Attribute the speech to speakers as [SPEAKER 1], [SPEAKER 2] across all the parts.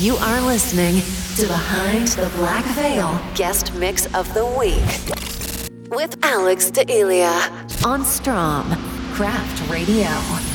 [SPEAKER 1] You
[SPEAKER 2] are listening to Behind the Black Veil Guest Mix of the Week with Alex D'Elia on Strom Craft Radio.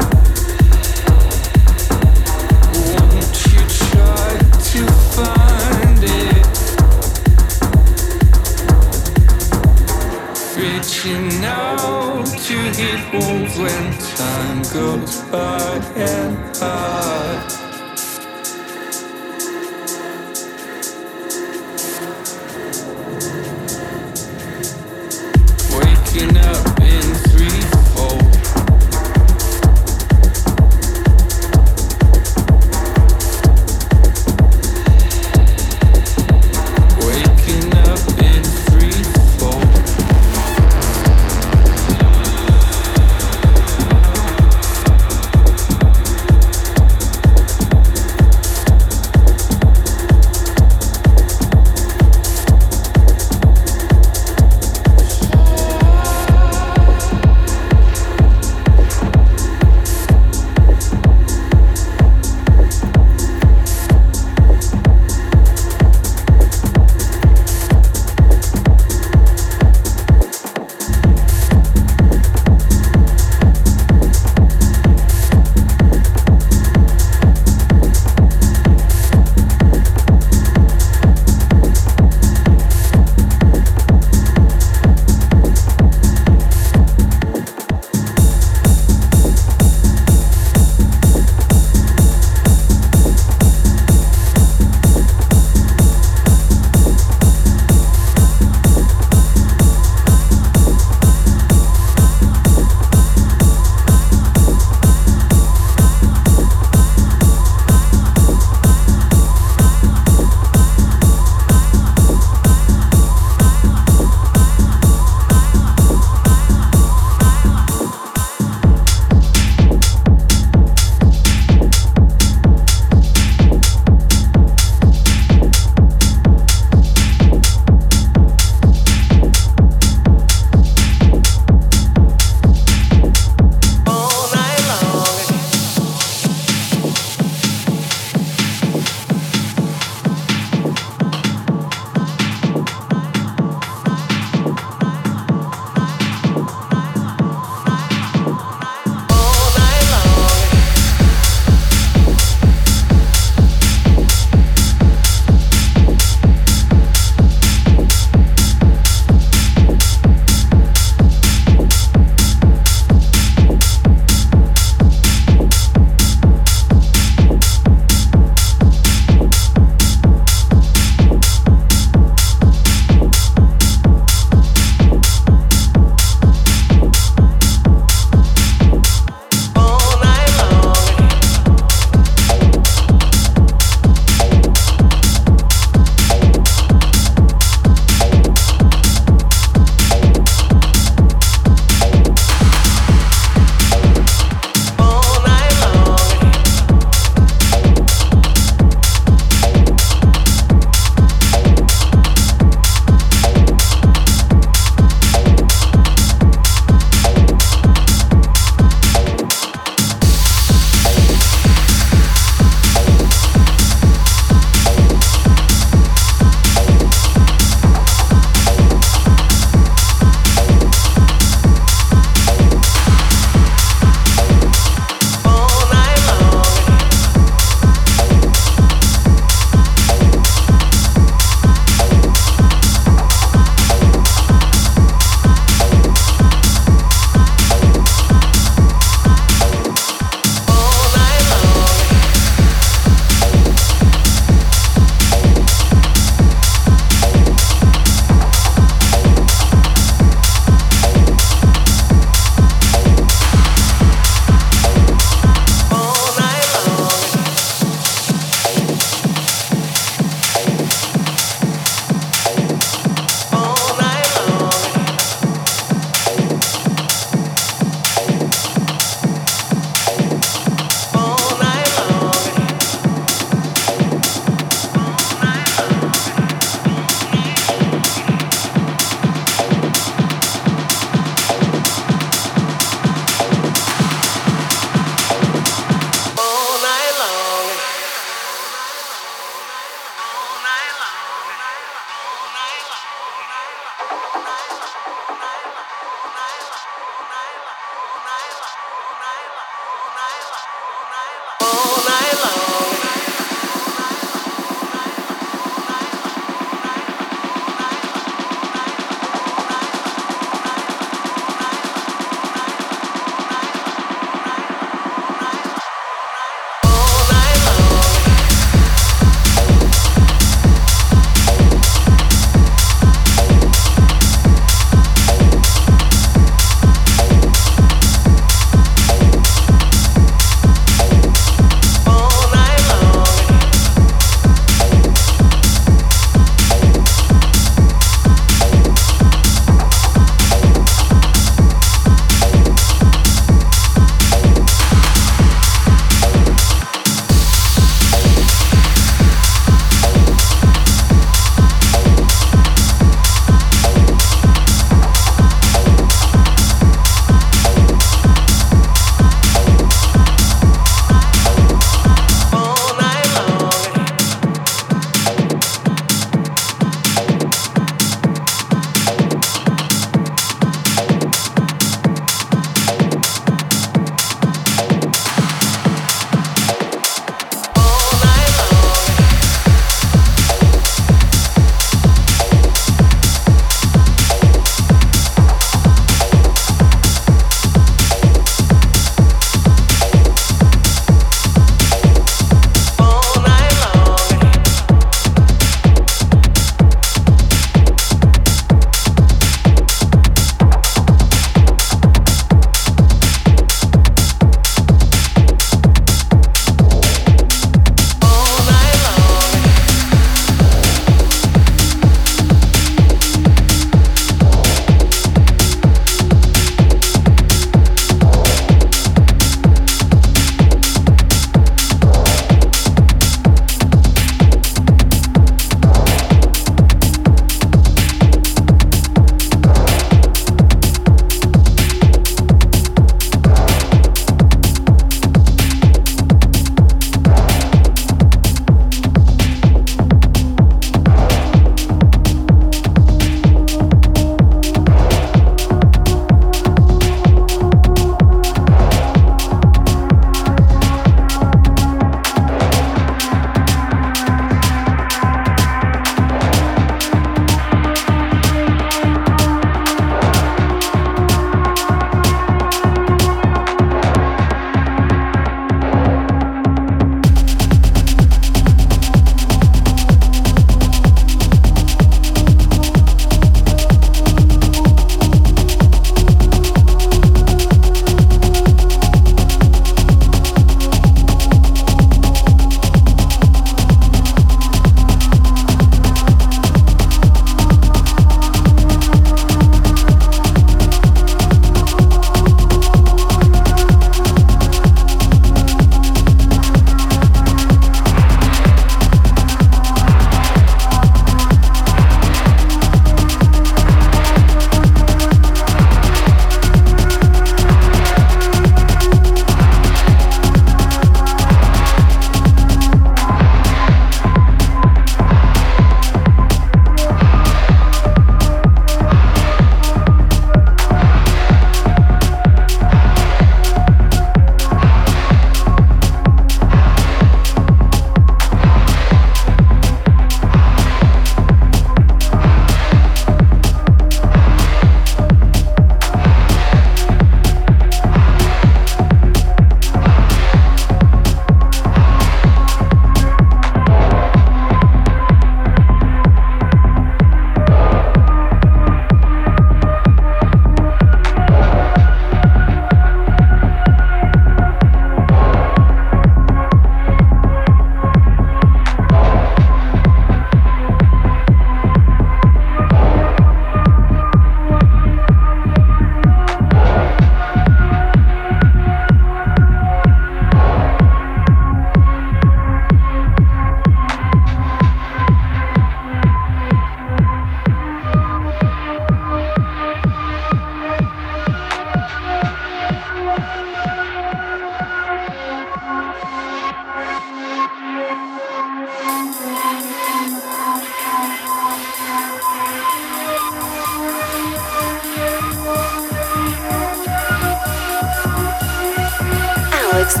[SPEAKER 2] Alex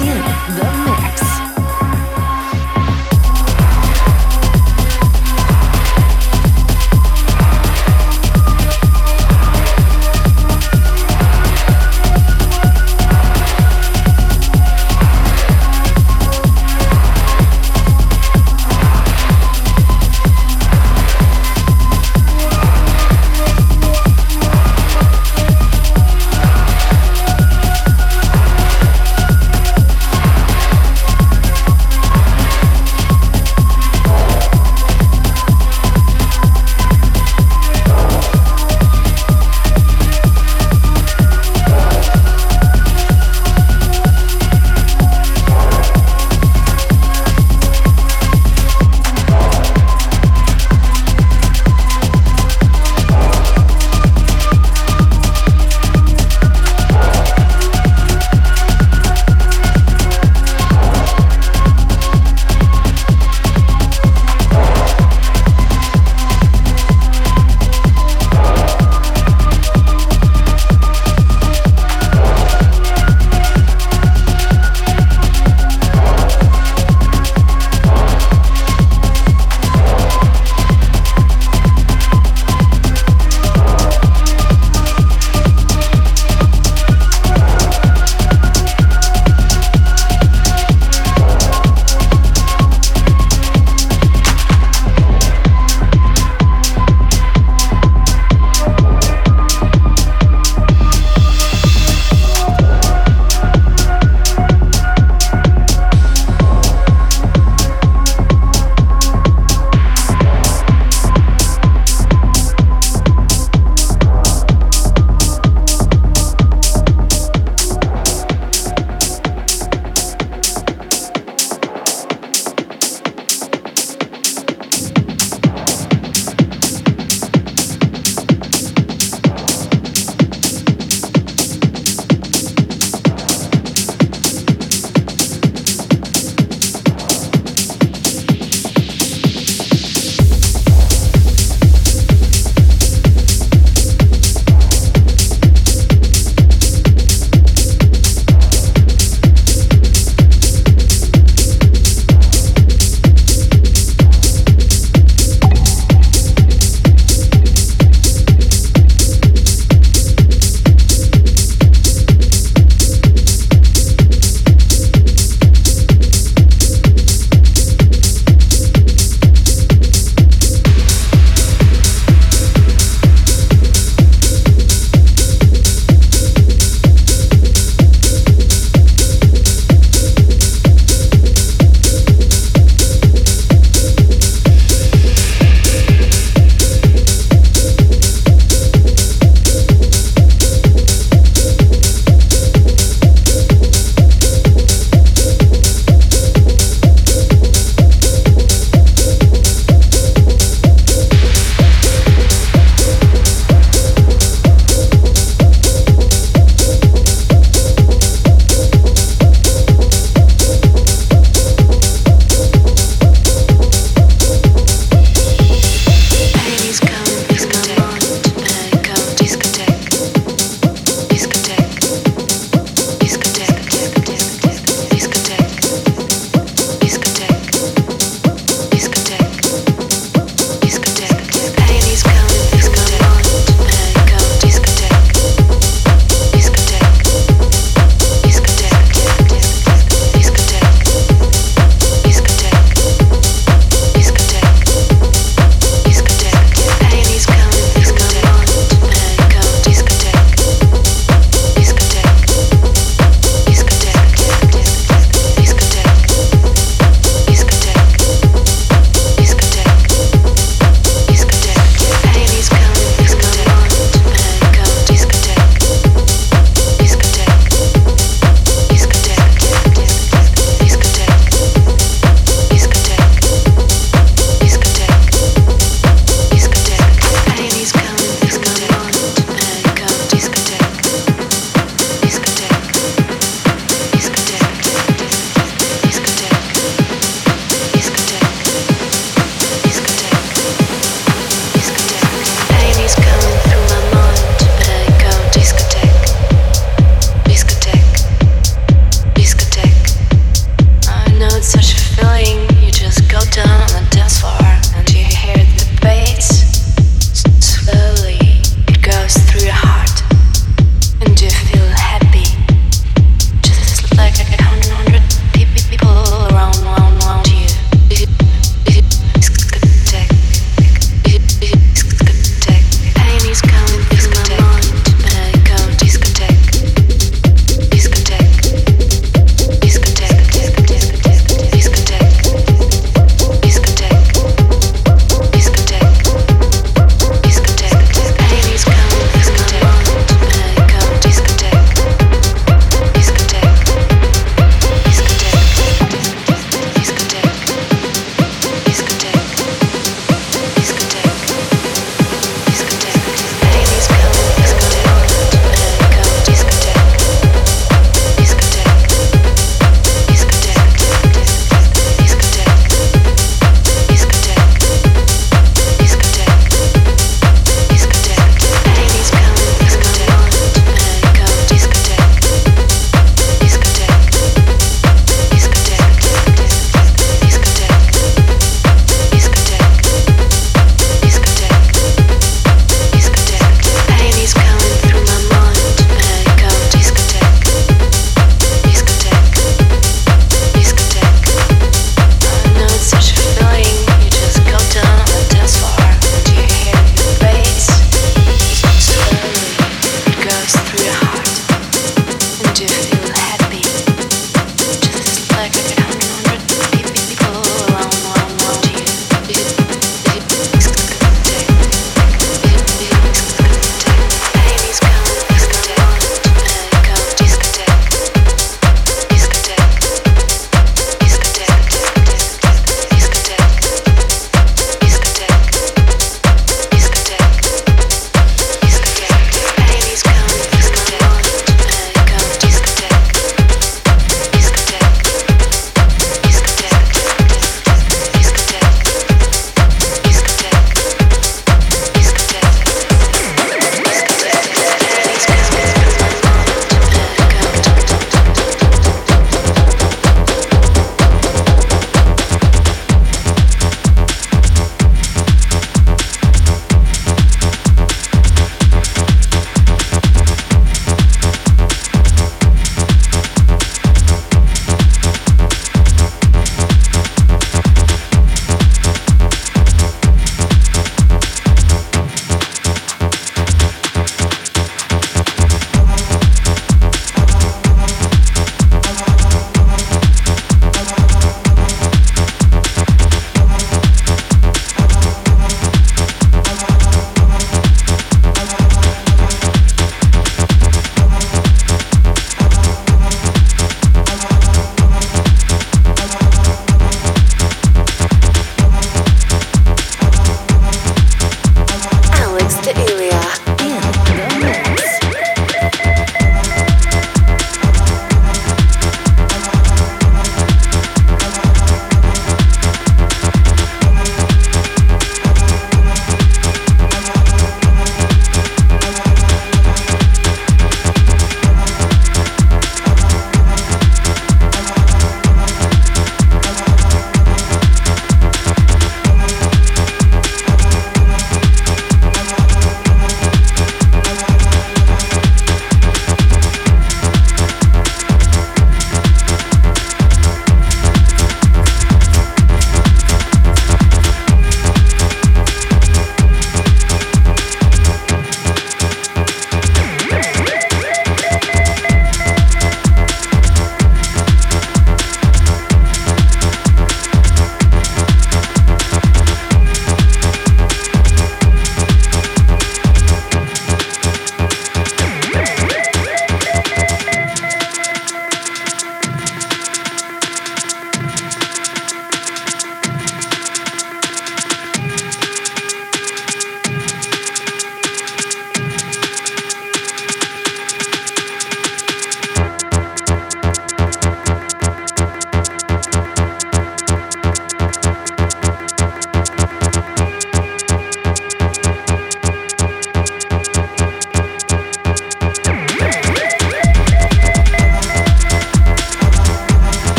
[SPEAKER 2] in the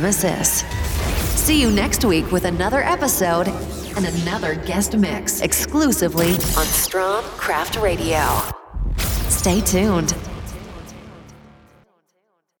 [SPEAKER 2] Nemesis. See you next week with another episode and another guest mix exclusively on Strong Craft Radio. Stay tuned.